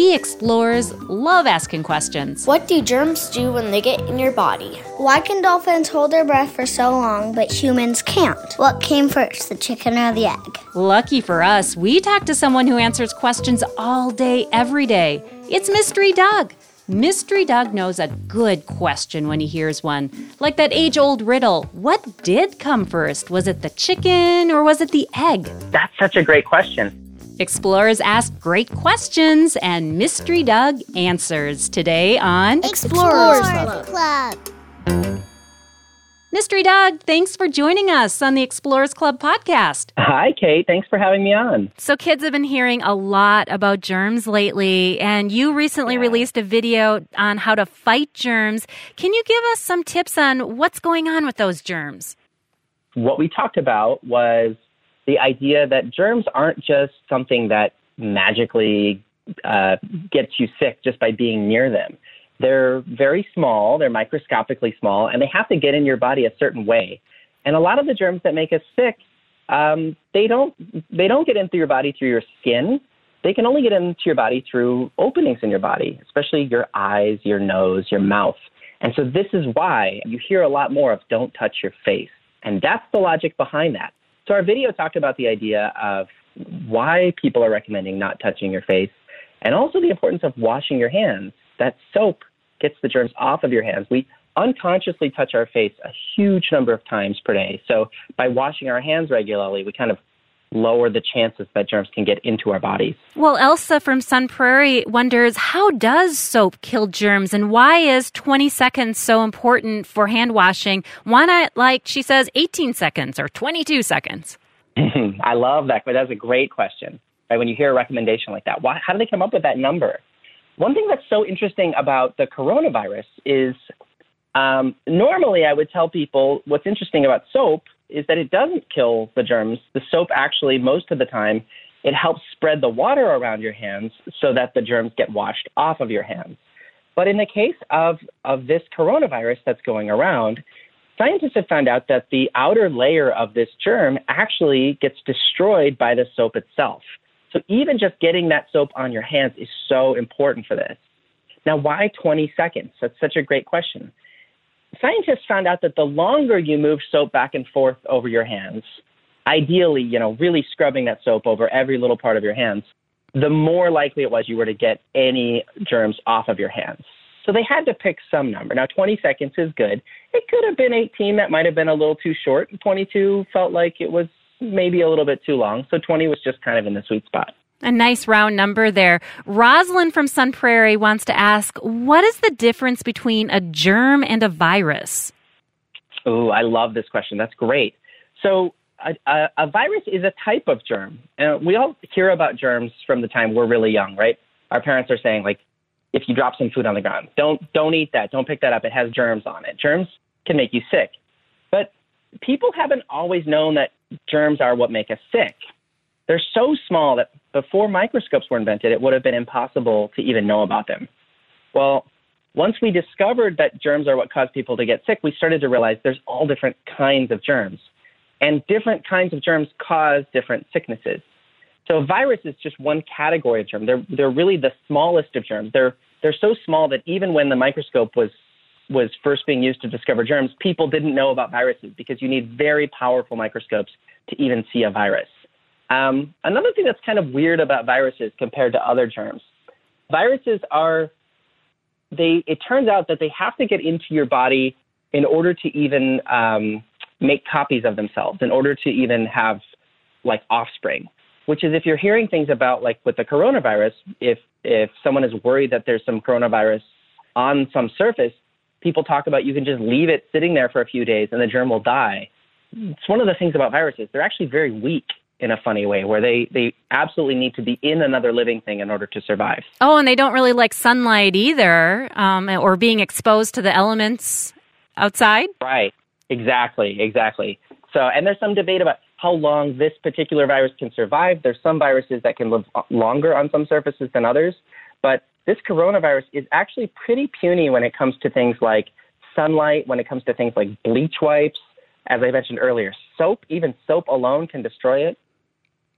We explorers love asking questions. What do germs do when they get in your body? Why can dolphins hold their breath for so long, but humans can't? What came first, the chicken or the egg? Lucky for us, we talk to someone who answers questions all day, every day. It's Mystery Doug. Mystery Doug knows a good question when he hears one. Like that age old riddle what did come first? Was it the chicken or was it the egg? That's such a great question. Explorers ask great questions, and Mystery Doug answers today on Explorers Club. Club. Mystery Doug, thanks for joining us on the Explorers Club podcast. Hi, Kate. Thanks for having me on. So, kids have been hearing a lot about germs lately, and you recently Yeah. released a video on how to fight germs. Can you give us some tips on what's going on with those germs? What we talked about was the idea that germs aren't just something that magically uh, gets you sick just by being near them. They're very small, they're microscopically small, and they have to get in your body a certain way. And a lot of the germs that make us sick, um, they don't they don't get into your body through your skin. They can only get into your body through openings in your body, especially your eyes, your nose, your mouth. And so this is why you hear a lot more of don't touch your face. And that's the logic behind that. So our video talked about the idea of why people are recommending not touching your face and also the importance of washing your hands. That soap gets the germs off of your hands. We unconsciously touch our face a huge number of times per day. So by washing our hands regularly, we kind of lower the chances that germs can get into our bodies. Well, Elsa from Sun Prairie wonders how does soap kill germs and why is 20 seconds so important for hand washing? Why not, like she says, 18 seconds or 22 seconds? I love that. But that's a great question. Right? When you hear a recommendation like that, why, how do they come up with that number? One thing that's so interesting about the coronavirus is um, normally I would tell people what's interesting about soap is that it doesn't kill the germs. The soap actually, most of the time, it helps spread the water around your hands so that the germs get washed off of your hands. But in the case of, of this coronavirus that's going around, scientists have found out that the outer layer of this germ actually gets destroyed by the soap itself. So even just getting that soap on your hands is so important for this. Now, why 20 seconds? That's such a great question. Scientists found out that the longer you move soap back and forth over your hands, ideally, you know, really scrubbing that soap over every little part of your hands, the more likely it was you were to get any germs off of your hands. So they had to pick some number. Now, 20 seconds is good. It could have been 18. That might have been a little too short. 22 felt like it was maybe a little bit too long. So 20 was just kind of in the sweet spot. A nice round number there. Rosalind from Sun Prairie wants to ask what is the difference between a germ and a virus? Oh, I love this question. That's great. So, a, a, a virus is a type of germ. And we all hear about germs from the time we're really young, right? Our parents are saying, like, if you drop some food on the ground, don't don't eat that. Don't pick that up. It has germs on it. Germs can make you sick. But people haven't always known that germs are what make us sick. They're so small that before microscopes were invented, it would have been impossible to even know about them. Well, once we discovered that germs are what cause people to get sick, we started to realize there's all different kinds of germs. And different kinds of germs cause different sicknesses. So a virus is just one category of germ. They're they're really the smallest of germs. They're they're so small that even when the microscope was was first being used to discover germs, people didn't know about viruses because you need very powerful microscopes to even see a virus. Um, another thing that's kind of weird about viruses compared to other germs, viruses are they. It turns out that they have to get into your body in order to even um, make copies of themselves, in order to even have like offspring. Which is if you're hearing things about like with the coronavirus, if if someone is worried that there's some coronavirus on some surface, people talk about you can just leave it sitting there for a few days and the germ will die. It's one of the things about viruses. They're actually very weak in a funny way where they, they absolutely need to be in another living thing in order to survive. Oh, and they don't really like sunlight either, um, or being exposed to the elements outside. Right. Exactly. Exactly. So, and there's some debate about how long this particular virus can survive. There's some viruses that can live longer on some surfaces than others, but this coronavirus is actually pretty puny when it comes to things like sunlight, when it comes to things like bleach wipes. As I mentioned earlier, soap, even soap alone can destroy it.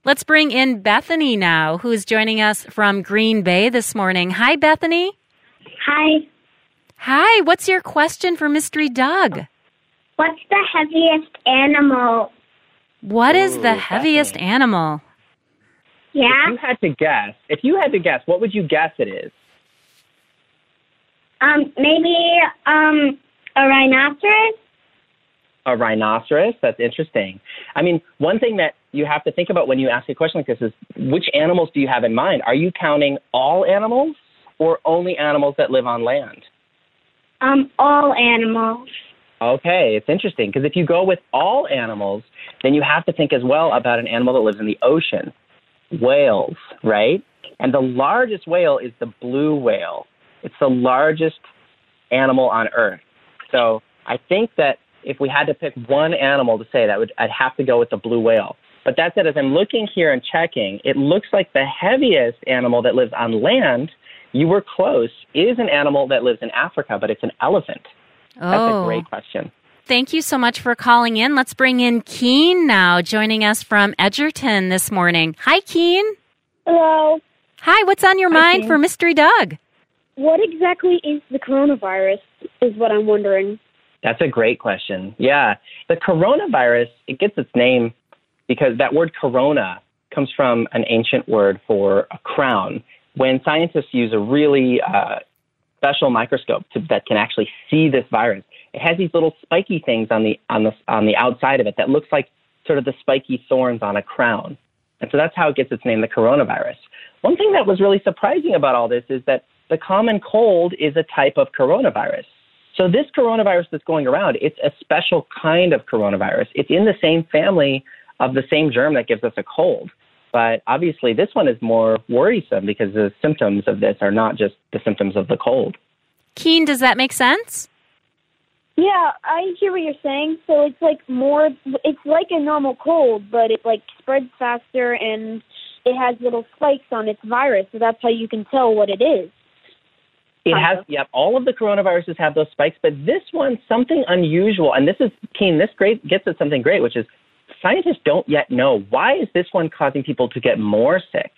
Let's bring in Bethany now, who's joining us from Green Bay this morning. Hi, Bethany. Hi. Hi, what's your question for Mystery Doug? What's the heaviest animal? What is Ooh, the heaviest Bethany. animal? If Yeah. you had to guess, if you had to guess, what would you guess it is? Um, maybe um a rhinoceros. A rhinoceros? That's interesting. I mean, one thing that you have to think about when you ask a question like this is which animals do you have in mind? Are you counting all animals or only animals that live on land? Um, all animals. Okay, it's interesting because if you go with all animals, then you have to think as well about an animal that lives in the ocean, whales, right? And the largest whale is the blue whale. It's the largest animal on Earth. So I think that if we had to pick one animal to say that, would I'd have to go with the blue whale. But that said, as I'm looking here and checking, it looks like the heaviest animal that lives on land, you were close, is an animal that lives in Africa, but it's an elephant. That's oh, a great question. thank you so much for calling in. Let's bring in Keen now, joining us from Edgerton this morning. Hi, Keen. Hello. Hi, what's on your Hi, mind Keen. for Mystery Doug? What exactly is the coronavirus? Is what I'm wondering. That's a great question. Yeah. The coronavirus, it gets its name because that word corona comes from an ancient word for a crown. When scientists use a really uh, special microscope to, that can actually see this virus, it has these little spiky things on the on the on the outside of it that looks like sort of the spiky thorns on a crown. And so that's how it gets its name, the coronavirus. One thing that was really surprising about all this is that the common cold is a type of coronavirus. So this coronavirus that's going around, it's a special kind of coronavirus. It's in the same family of the same germ that gives us a cold. But obviously this one is more worrisome because the symptoms of this are not just the symptoms of the cold. Keen, does that make sense? Yeah, I hear what you're saying. So it's like more. It's like a normal cold, but it like spreads faster and it has little spikes on its virus. So that's how you can tell what it is. It has, of. yep, all of the coronaviruses have those spikes, but this one, something unusual, and this is, Keen, this great gets at something great, which is scientists don't yet know why is this one causing people to get more sick?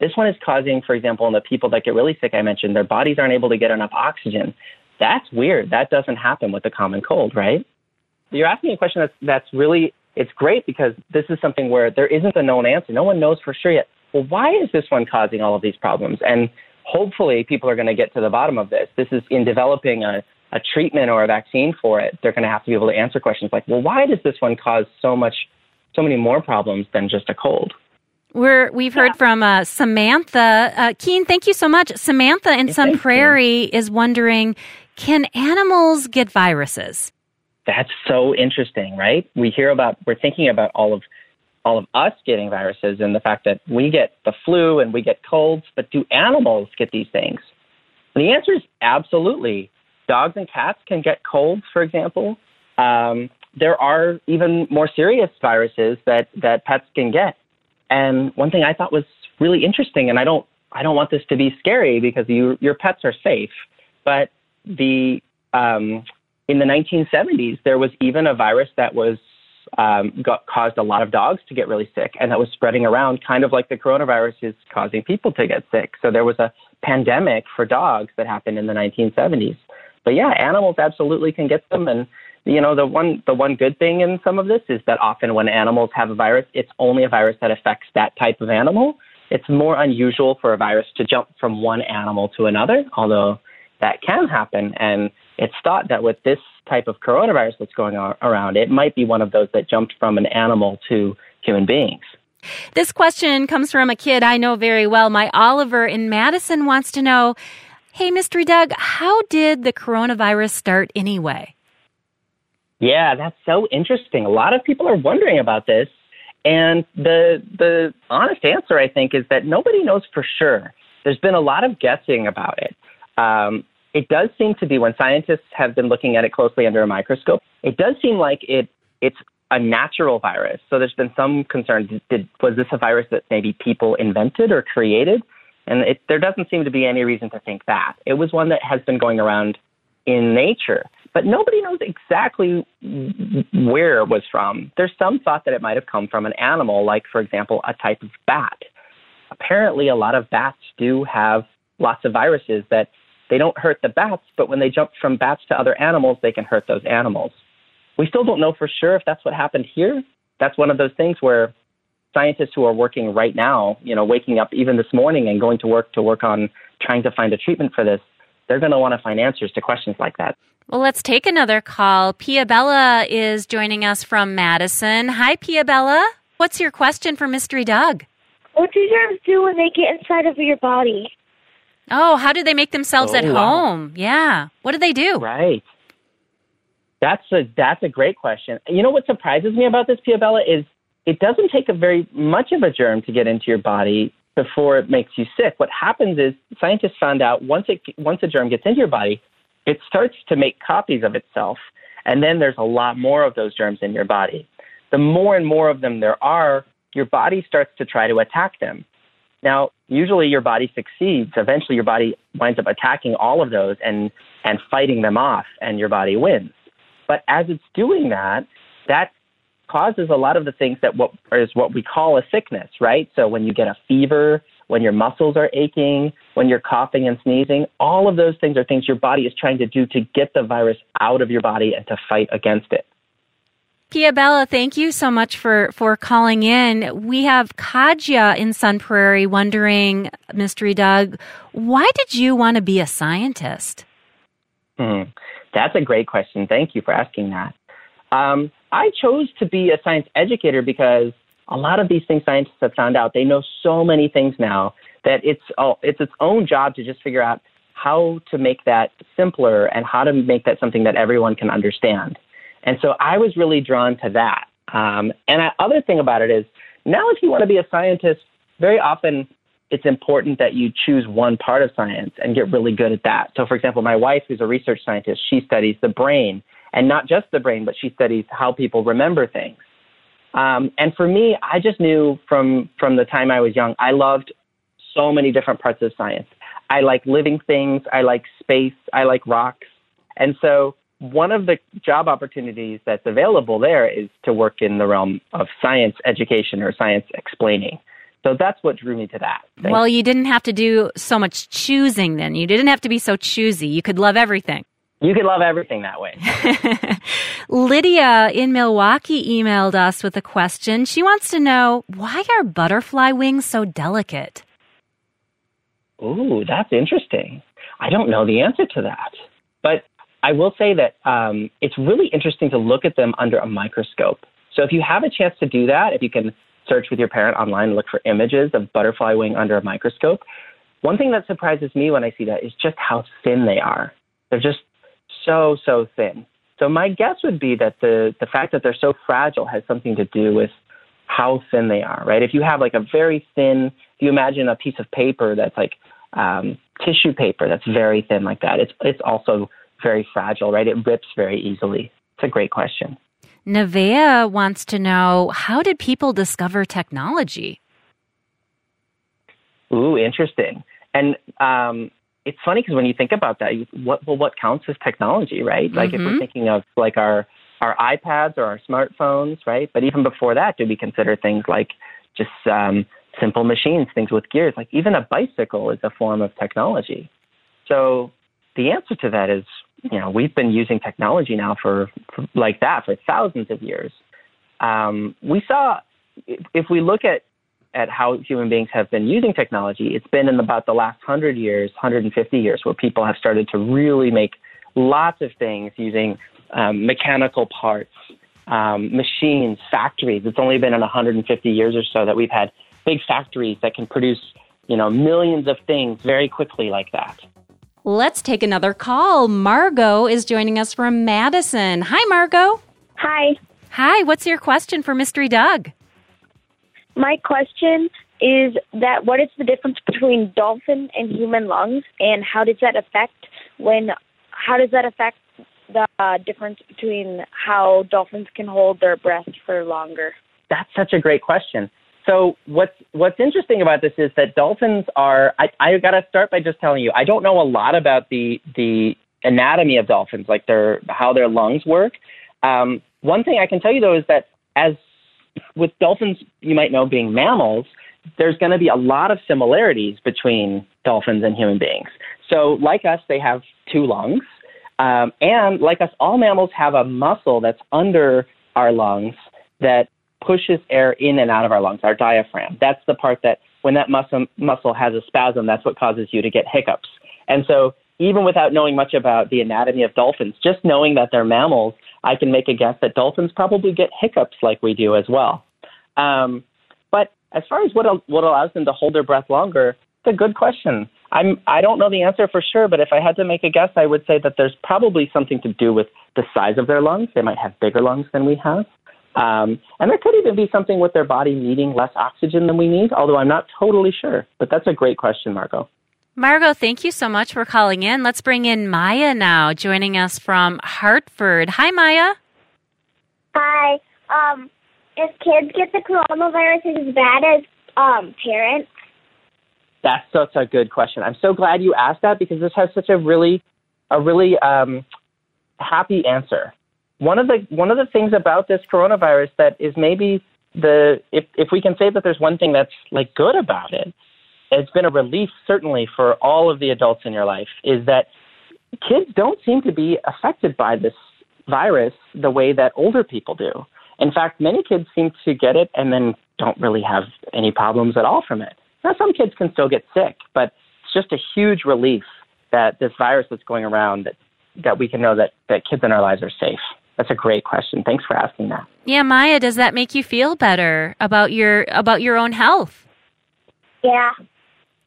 This one is causing, for example, in the people that get really sick, I mentioned, their bodies aren't able to get enough oxygen. That's weird. That doesn't happen with the common cold, right? You're asking a question that's, that's really, it's great because this is something where there isn't a known answer. No one knows for sure yet. Well, why is this one causing all of these problems? And hopefully people are going to get to the bottom of this. This is in developing a, a treatment or a vaccine for it. They're going to have to be able to answer questions like, well, why does this one cause so much, so many more problems than just a cold? We're, we've heard from uh, Samantha. Uh, Keen, thank you so much. Samantha in Yeah, Sun. Prairie is wondering can animals get viruses? That's so interesting, right? We hear about, we're thinking about all of, all of us getting viruses and the fact that we get the flu and we get colds, but do animals get these things? And the answer is absolutely. Dogs and cats can get colds, for example. Um, there are even more serious viruses that, that pets can get. And one thing I thought was really interesting, and I don't, I don't want this to be scary because you, your pets are safe, but the um, in the 1970s, there was even a virus that was um, got, caused a lot of dogs to get really sick, and that was spreading around, kind of like the coronavirus is causing people to get sick. So there was a pandemic for dogs that happened in the 1970s. But yeah, animals absolutely can get them, and you know the one the one good thing in some of this is that often when animals have a virus, it's only a virus that affects that type of animal. It's more unusual for a virus to jump from one animal to another, although that can happen. And it's thought that with this type of coronavirus that's going on around, it might be one of those that jumped from an animal to human beings. This question comes from a kid I know very well. My Oliver in Madison wants to know Hey, Mystery Doug, how did the coronavirus start anyway? Yeah, that's so interesting. A lot of people are wondering about this. And the the honest answer, I think, is that nobody knows for sure. There's been a lot of guessing about it. Um, it does seem to be when scientists have been looking at it closely under a microscope. It does seem like it it's a natural virus. So there's been some concern: did, did was this a virus that maybe people invented or created? And it, there doesn't seem to be any reason to think that it was one that has been going around in nature. but nobody knows exactly where it was from. There's some thought that it might have come from an animal, like, for example, a type of bat. Apparently, a lot of bats do have lots of viruses that they don't hurt the bats, but when they jump from bats to other animals, they can hurt those animals. We still don't know for sure if that's what happened here. That's one of those things where scientists who are working right now, you know, waking up even this morning and going to work to work on trying to find a treatment for this, they're going to want to find answers to questions like that. Well, let's take another call. Pia Bella is joining us from Madison. Hi, Pia Bella. What's your question for Mystery Doug? What do germs do when they get inside of your body? Oh, how do they make themselves Oh, at wow. home? Yeah. What do they do? Right. That's a that's a great question. You know what surprises me about this, Pia Bella, is it doesn't take a very much of a germ to get into your body before it makes you sick. What happens is scientists found out once it once a germ gets into your body, it starts to make copies of itself, and then there's a lot more of those germs in your body. The more and more of them there are, your body starts to try to attack them. Now, usually your body succeeds. Eventually, your body winds up attacking all of those and, and fighting them off, and your body wins. But as it's doing that, that causes a lot of the things that what is what we call a sickness, right? So when you get a fever, when your muscles are aching, when you're coughing and sneezing, all of those things are things your body is trying to do to get the virus out of your body and to fight against it. Pia Bella, thank you so much for, for calling in. We have Kaja in Sun Prairie wondering, Mystery Doug, why did you want to be a scientist? Hmm. That's a great question. Thank you for asking that. Um, I chose to be a science educator because a lot of these things scientists have found out. They know so many things now that it's oh, it's its own job to just figure out how to make that simpler and how to make that something that everyone can understand. And so I was really drawn to that. Um, and the other thing about it is now, if you want to be a scientist, very often it's important that you choose one part of science and get really good at that. So, for example, my wife, who's a research scientist, she studies the brain, and not just the brain, but she studies how people remember things. Um, and for me, I just knew from from the time I was young, I loved so many different parts of science. I like living things, I like space, I like rocks, and so one of the job opportunities that's available there is to work in the realm of science education or science explaining. So that's what drew me to that. Thank Well, you didn't have to do so much choosing then. You didn't have to be so choosy. You could love everything. You can love everything that way. Lydia in Milwaukee emailed us with a question. She wants to know why are butterfly wings so delicate? Ooh, that's interesting. I don't know the answer to that. But I will say that um, it's really interesting to look at them under a microscope. So if you have a chance to do that, if you can search with your parent online and look for images of butterfly wing under a microscope, one thing that surprises me when I see that is just how thin they are. They're just so, so thin. So my guess would be that the, the fact that they're so fragile has something to do with how thin they are, right? If you have like a very thin, if you imagine a piece of paper that's like um, tissue paper that's very thin like that, it's it's also very fragile, right? It rips very easily. It's a great question. Nevea wants to know how did people discover technology? Ooh, interesting. And um, it's funny because when you think about that, you, what well, what counts as technology, right? Like if Mhm. we're thinking of like our our iPads or our smartphones, right? But even before that, do we consider things like just um, simple machines, things with gears? Like even a bicycle is a form of technology. So the answer to that is, you know, we've been using technology now for, for like that for thousands of years. Um, we saw, if, if we look at at how human beings have been using technology, it's been in about the last 100 years, 150 years, where people have started to really make lots of things using um, mechanical parts, um, machines, factories. It's only been in 150 years or so that we've had big factories that can produce, you know, millions of things very quickly like that. Let's take another call. Margot is joining us from Madison. Hi, Margot. Hi. Hi, what's your question for Mystery Doug? My question is that what is the difference between dolphin and human lungs, and how does that affect when? How does that affect the uh, difference between how dolphins can hold their breath for longer? That's such a great question. So what's what's interesting about this is that dolphins are. I, I got to start by just telling you I don't know a lot about the the anatomy of dolphins, like their how their lungs work. Um, one thing I can tell you though is that as with dolphins, you might know being mammals, there's going to be a lot of similarities between dolphins and human beings. So, like us, they have two lungs. Um, and like us, all mammals have a muscle that's under our lungs that pushes air in and out of our lungs, our diaphragm. That's the part that, when that muscle, muscle has a spasm, that's what causes you to get hiccups. And so, even without knowing much about the anatomy of dolphins, just knowing that they're mammals, I can make a guess that dolphins probably get hiccups like we do as well. Um, but as far as what what allows them to hold their breath longer, it's a good question. I'm I don't know the answer for sure, but if I had to make a guess, I would say that there's probably something to do with the size of their lungs. They might have bigger lungs than we have. Um, and there could even be something with their body needing less oxygen than we need, although I'm not totally sure. But that's a great question, Margot. Margot, thank you so much for calling in. Let's bring in Maya now, joining us from Hartford. Hi, Maya. Hi. Um, if kids get the coronavirus, is as bad as um, parents? That's such a good question. I'm so glad you asked that because this has such a really, a really um, happy answer. One of the one of the things about this coronavirus that is maybe the if if we can say that there's one thing that's like good about it, it's been a relief certainly for all of the adults in your life is that kids don't seem to be affected by this virus the way that older people do. In fact, many kids seem to get it and then don't really have any problems at all from it. Now, some kids can still get sick, but it's just a huge relief that this virus that's going around that, that we can know that, that kids in our lives are safe. That's a great question. Thanks for asking that. Yeah, Maya, does that make you feel better about your about your own health? Yeah.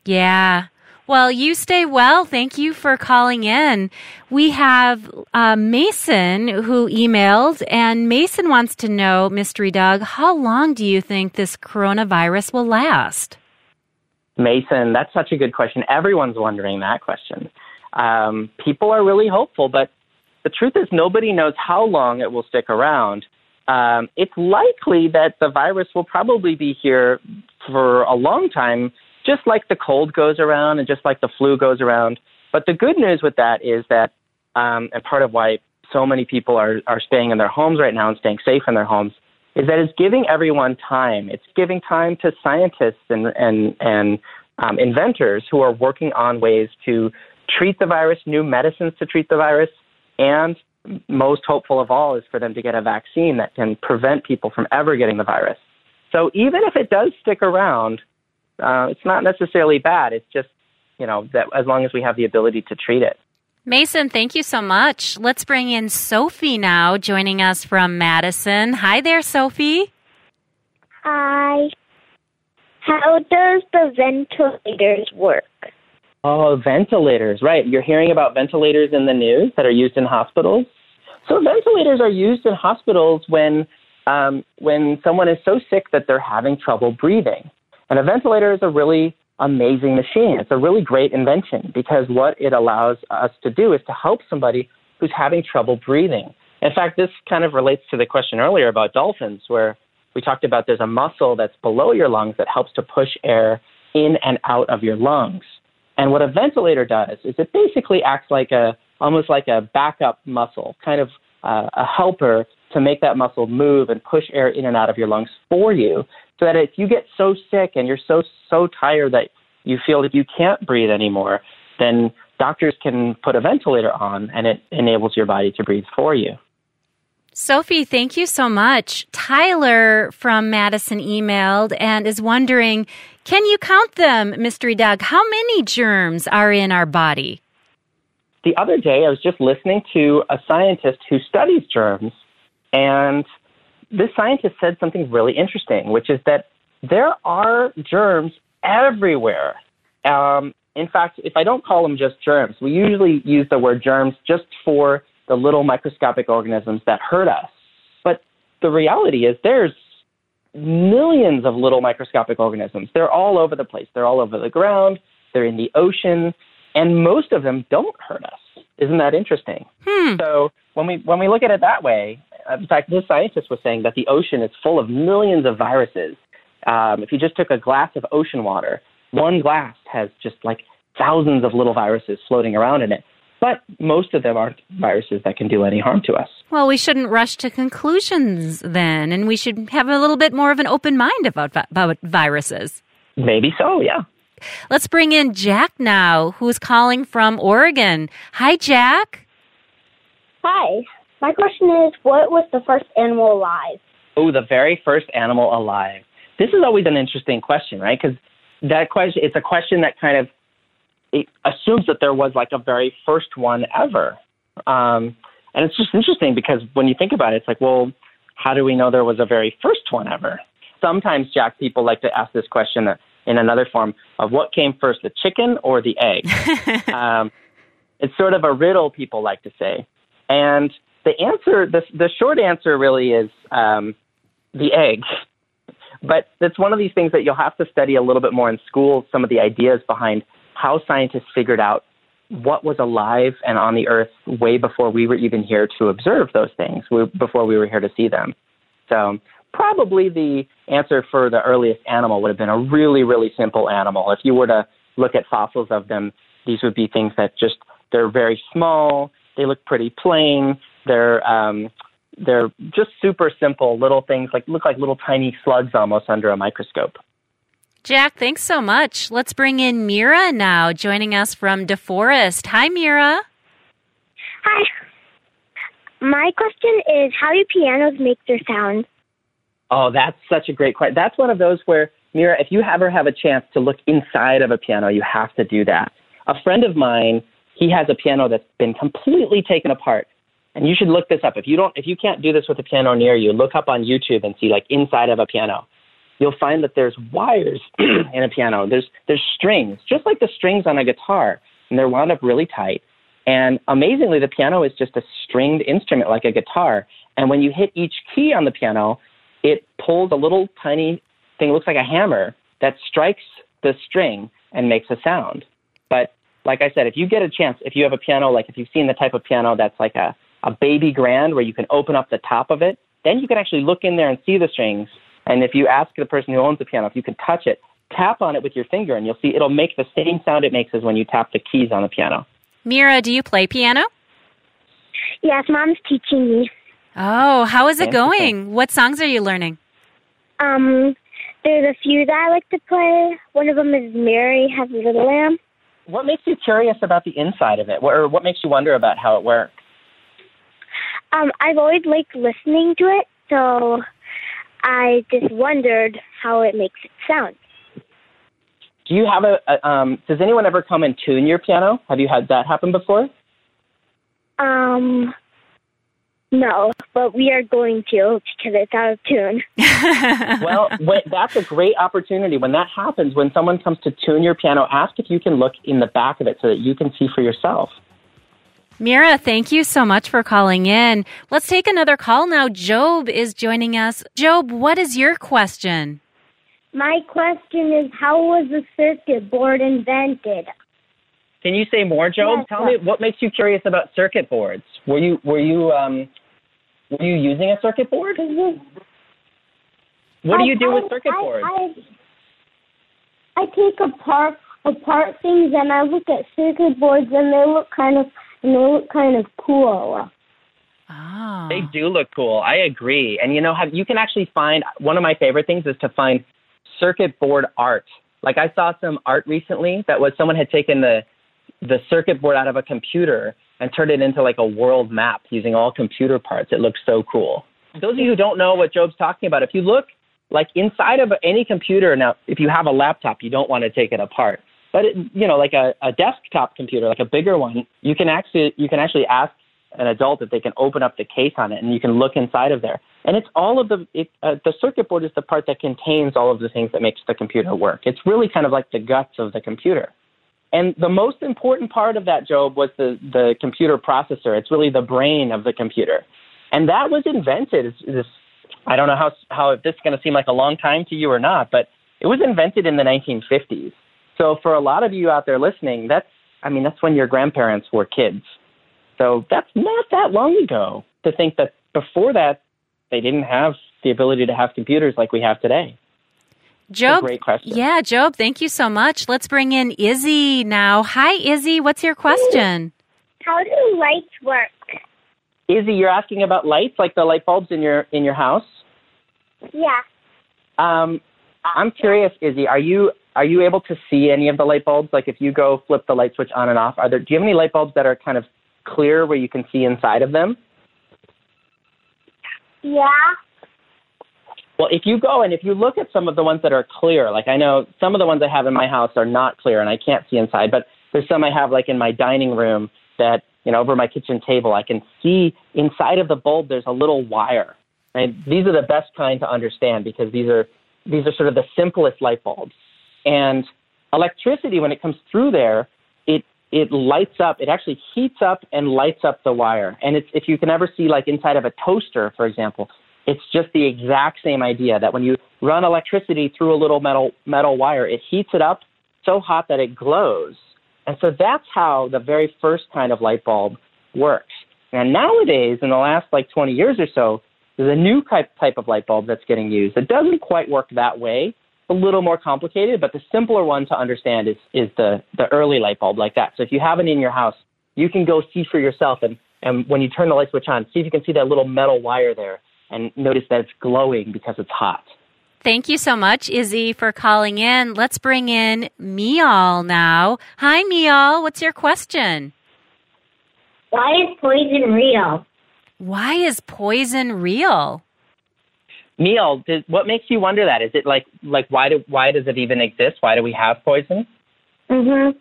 Yeah. Well, you stay well. Thank you for calling in. We have uh, Mason who emailed, and Mason wants to know, Mystery Doug, how long do you think this coronavirus will last? Mason, that's such a good question. Everyone's wondering that question. Um, people are really hopeful, but the truth is nobody knows how long it will stick around. Um, it's likely that the virus will probably be here for a long time, just like the cold goes around and just like the flu goes around. But the good news with that is that, um, and part of why so many people are, are staying in their homes right now and staying safe in their homes, is that it's giving everyone time. It's giving time to scientists and and and um, inventors who are working on ways to treat the virus, new medicines to treat the virus, and most hopeful of all is for them to get a vaccine that can prevent people from ever getting the virus. So even if it does stick around, uh, it's not necessarily bad. It's just you know that as long as we have the ability to treat it. Mason, thank you so much. Let's bring in Sophie now, joining us from Madison. Hi there, Sophie. Hi. How does the ventilators work? Oh, ventilators, right. You're hearing about ventilators in the news that are used in hospitals. So ventilators are used in hospitals when um, when someone is so sick that they're having trouble breathing. And a ventilator is a really amazing machine. It's a really great invention because what it allows us to do is to help somebody who's having trouble breathing. In fact, this kind of relates to the question earlier about dolphins, where we talked about there's a muscle that's below your lungs that helps to push air in and out of your lungs. And what a ventilator does is it basically acts like a almost like a backup muscle, kind of uh, a helper to make that muscle move and push air in and out of your lungs for you so that if you get so sick and you're so so tired that you feel that you can't breathe anymore, then doctors can put a ventilator on and it enables your body to breathe for you. Sophie, thank you so much. Tyler from Madison emailed and is wondering can you count them, Mystery Doug? How many germs are in our body? The other day, I was just listening to a scientist who studies germs, and this scientist said something really interesting, which is that there are germs everywhere. Um, in fact, if I don't call them just germs, we usually use the word germs just for the little microscopic organisms that hurt us. But the reality is there's millions of little microscopic organisms. They're all over the place. They're all over the ground, they're in the ocean, and most of them don't hurt us. Isn't that interesting? Hmm. So when we when we look at it that way, in fact, this scientist was saying that the ocean is full of millions of viruses. Um, if you just took a glass of ocean water, one glass has just like thousands of little viruses floating around in it. but most of them aren't viruses that can do any harm to us. Well, we shouldn't rush to conclusions then, and we should have a little bit more of an open mind about, about viruses. Maybe so, yeah. Let's bring in Jack now, who's calling from Oregon. Hi, Jack. Hi. My question is what was the first animal alive? Oh, the very first animal alive. This is always an interesting question, right? Because that question, it's a question that kind of it assumes that there was like a very first one ever. Um, and it's just interesting because when you think about it, it's like, well, how do we know there was a very first one ever? Sometimes, Jack, people like to ask this question in another form of what came first, the chicken or the egg? um, it's sort of a riddle people like to say. And the answer, the, the short answer really is um, the egg. But it's one of these things that you'll have to study a little bit more in school, some of the ideas behind how scientists figured out what was alive and on the earth way before we were even here to observe those things, before we were here to see them. So probably the answer for the earliest animal would have been a really, really simple animal. If you were to look at fossils of them, these would be things that just, they're very small, they look pretty plain, they're, um, they're just super simple little things like look like little tiny slugs almost under a microscope. Jack, thanks so much. Let's bring in Mira now, joining us from DeForest. Hi, Mira. Hi. My question is how do pianos make their sound? Oh, that's such a great question. That's one of those where, Mira, if you ever have a chance to look inside of a piano, you have to do that. A friend of mine, he has a piano that's been completely taken apart. And you should look this up. If you don't if you can't do this with a piano near you, look up on YouTube and see like inside of a piano you'll find that there's wires in a piano. There's there's strings, just like the strings on a guitar, and they're wound up really tight. And amazingly, the piano is just a stringed instrument like a guitar. And when you hit each key on the piano, it pulls a little tiny thing, looks like a hammer, that strikes the string and makes a sound. But like I said, if you get a chance, if you have a piano, like if you've seen the type of piano that's like a, a baby grand where you can open up the top of it, then you can actually look in there and see the strings and if you ask the person who owns the piano if you can touch it, tap on it with your finger, and you'll see it'll make the same sound it makes as when you tap the keys on the piano. Mira, do you play piano? Yes, mom's teaching me. Oh, how is it going? What songs are you learning? Um, there's a few that I like to play. One of them is Mary Has a Little Lamb. What makes you curious about the inside of it, or what makes you wonder about how it works? Um, I've always liked listening to it, so I just wondered how it makes it sound. Do you have a, a um, does anyone ever come and tune your piano? Have you had that happen before? Um, no, but we are going to because it's out of tune. well, when, that's a great opportunity. When that happens, when someone comes to tune your piano, ask if you can look in the back of it so that you can see for yourself. Mira, thank you so much for calling in. Let's take another call now. Job is joining us. Job, what is your question? My question is how was the circuit board invented? Can you say more, Job? Yes, Tell me what makes you curious about circuit boards. Were you were you um were you using a circuit board? What do you do with circuit I, boards? I, I take apart apart things and I look at circuit boards and they look kind of and they look kind of cool. Oh. They do look cool. I agree. And you know, have, you can actually find one of my favorite things is to find circuit board art. Like I saw some art recently that was someone had taken the the circuit board out of a computer and turned it into like a world map using all computer parts. It looks so cool. Those of you who don't know what Job's talking about, if you look like inside of any computer now, if you have a laptop, you don't want to take it apart. But it, you know, like a, a desktop computer, like a bigger one, you can actually you can actually ask an adult if they can open up the case on it, and you can look inside of there. And it's all of the it, uh, the circuit board is the part that contains all of the things that makes the computer work. It's really kind of like the guts of the computer. And the most important part of that, Job, was the, the computer processor. It's really the brain of the computer. And that was invented. This, I don't know how, how if this is going to seem like a long time to you or not, but it was invented in the 1950s. So for a lot of you out there listening, that's I mean that's when your grandparents were kids. So that's not that long ago to think that before that they didn't have the ability to have computers like we have today. Job, great question. Yeah, Job, thank you so much. Let's bring in Izzy now. Hi, Izzy. What's your question? how do lights work? Izzy, you're asking about lights, like the light bulbs in your in your house. Yeah. Um, I'm curious, Izzy, are you are you able to see any of the light bulbs? Like if you go flip the light switch on and off, are there do you have any light bulbs that are kind of clear where you can see inside of them? Yeah. Well, if you go and if you look at some of the ones that are clear, like I know some of the ones I have in my house are not clear and I can't see inside, but there's some I have like in my dining room that, you know, over my kitchen table, I can see inside of the bulb there's a little wire. And these are the best kind to understand because these are these are sort of the simplest light bulbs. And electricity when it comes through there, it it lights up, it actually heats up and lights up the wire. And it's if you can ever see like inside of a toaster, for example, it's just the exact same idea that when you run electricity through a little metal metal wire, it heats it up so hot that it glows. And so that's how the very first kind of light bulb works. And nowadays, in the last like 20 years or so, there's a new type type of light bulb that's getting used. It doesn't quite work that way. A little more complicated, but the simpler one to understand is is the the early light bulb like that. So if you have it in your house, you can go see for yourself and and when you turn the light switch on, see if you can see that little metal wire there and notice that it's glowing because it's hot. Thank you so much, Izzy, for calling in. Let's bring in Mial now. Hi, Mial. What's your question? Why is poison real? Why is poison real? Neil, did, what makes you wonder that? Is it like like why do why does it even exist? Why do we have poison? Mhm.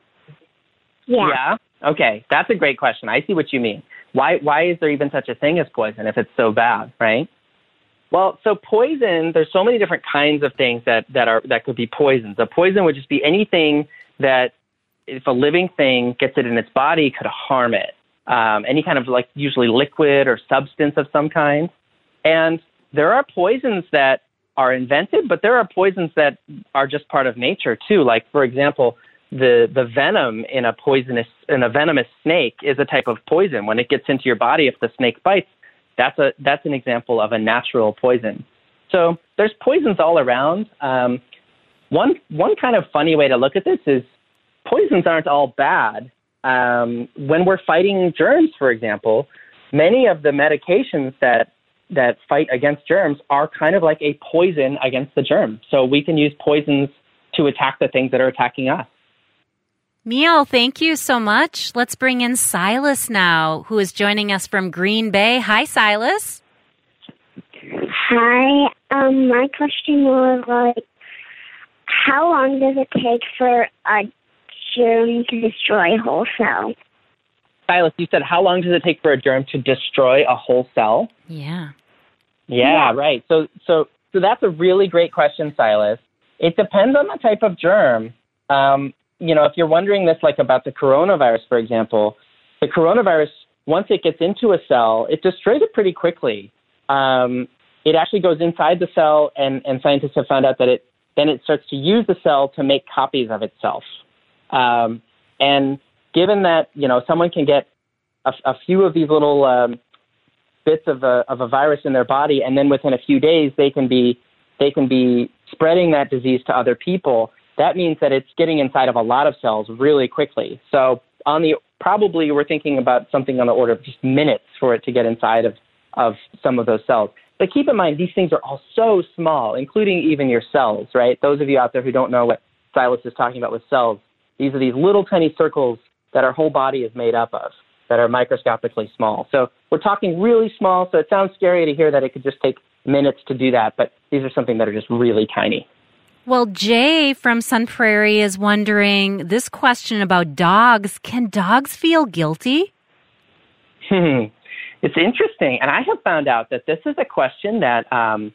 Yeah. Yeah. Okay, that's a great question. I see what you mean. Why why is there even such a thing as poison if it's so bad, right? Well, so poison, there's so many different kinds of things that, that are that could be poisons. A poison would just be anything that if a living thing gets it in its body could harm it. Um, any kind of like usually liquid or substance of some kind. And there are poisons that are invented, but there are poisons that are just part of nature too. Like for example, the the venom in a poisonous in a venomous snake is a type of poison. When it gets into your body, if the snake bites, that's a that's an example of a natural poison. So there's poisons all around. Um, one one kind of funny way to look at this is poisons aren't all bad. Um, when we're fighting germs, for example, many of the medications that that fight against germs are kind of like a poison against the germ. So we can use poisons to attack the things that are attacking us. Miel, thank you so much. Let's bring in Silas now, who is joining us from Green Bay. Hi, Silas. Hi. Um, my question was like, how long does it take for a germ to destroy a whole cell? Silas, you said how long does it take for a germ to destroy a whole cell? Yeah. Yeah, right. So so so that's a really great question, Silas. It depends on the type of germ. Um, you know, if you're wondering this like about the coronavirus, for example, the coronavirus once it gets into a cell, it destroys it pretty quickly. Um, it actually goes inside the cell, and, and scientists have found out that it then it starts to use the cell to make copies of itself. Um, and given that you know someone can get a, a few of these little um, bits of a of a virus in their body, and then within a few days they can be they can be spreading that disease to other people. That means that it's getting inside of a lot of cells really quickly. So on the probably we're thinking about something on the order of just minutes for it to get inside of of some of those cells. But keep in mind these things are all so small, including even your cells, right? Those of you out there who don't know what Silas is talking about with cells, these are these little tiny circles that our whole body is made up of that are microscopically small. So we're talking really small, so it sounds scary to hear that it could just take minutes to do that, but these are something that are just really tiny. Well, Jay from Sun Prairie is wondering this question about dogs. Can dogs feel guilty? Hmm. It's interesting, and I have found out that this is a question that um,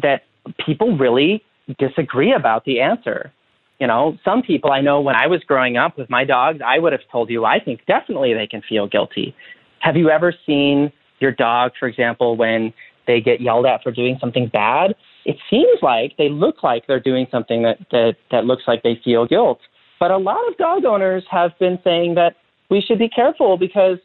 that people really disagree about the answer. You know, some people I know when I was growing up with my dogs, I would have told you I think definitely they can feel guilty. Have you ever seen your dog, for example, when they get yelled at for doing something bad? It seems like they look like they're doing something that, that, that looks like they feel guilt. But a lot of dog owners have been saying that we should be careful because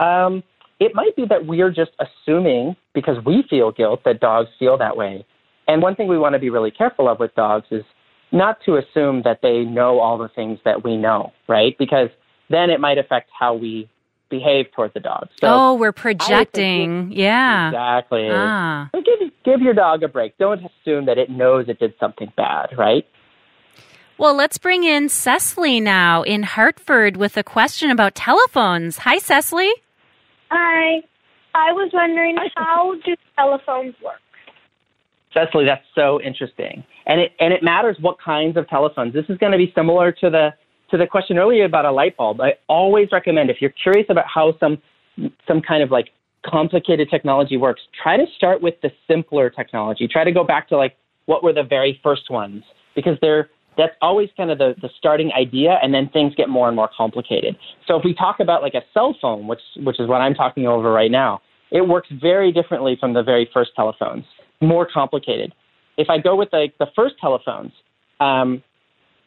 um, it might be that we're just assuming because we feel guilt that dogs feel that way. And one thing we want to be really careful of with dogs is not to assume that they know all the things that we know, right? Because then it might affect how we behave toward the dog. So oh, we're projecting. Yeah. Exactly. Ah. So give, give your dog a break. Don't assume that it knows it did something bad, right? Well, let's bring in Cecily now in Hartford with a question about telephones. Hi, Cecily. Hi. I was wondering how do telephones work? Cecily, that's so interesting, and it and it matters what kinds of telephones. This is going to be similar to the to the question earlier about a light bulb. I always recommend if you're curious about how some some kind of like complicated technology works, try to start with the simpler technology. Try to go back to like what were the very first ones because they're that's always kind of the, the starting idea and then things get more and more complicated. So if we talk about like a cell phone, which which is what I'm talking over right now, it works very differently from the very first telephones, more complicated. If I go with like the first telephones, um,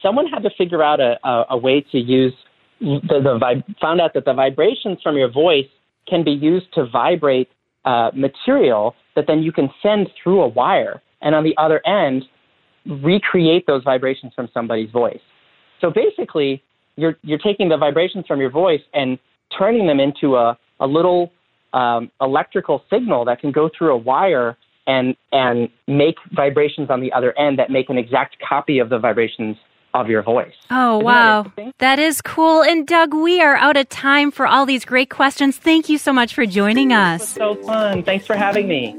someone had to figure out a, a, a way to use the, the found out that the vibrations from your voice can be used to vibrate uh, material that then you can send through a wire, and on the other end, recreate those vibrations from somebody's voice. So basically, you're you're taking the vibrations from your voice and turning them into a, a little um, electrical signal that can go through a wire and and make vibrations on the other end that make an exact copy of the vibrations of your voice. Oh, Isn't wow. that That is cool. And Doug, we are out of time for all these great questions. Thank you so much for joining us. so fun. Thanks for having me.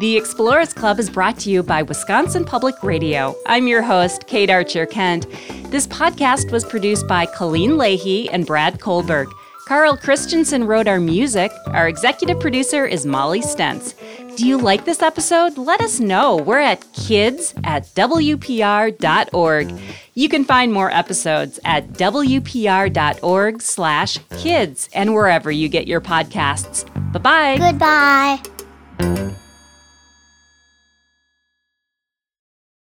The Explorers Club is brought to you by Wisconsin Public Radio. I'm your host, Kate Archer Kent. This podcast was produced by Colleen Leahy and Brad Kohlberg. Carl Christensen wrote our music. Our executive producer is Molly Stentz. Do you like this episode? Let us know. We're at kids at WPR.org. You can find more episodes at WPR.org slash kids and wherever you get your podcasts. Bye bye. Goodbye.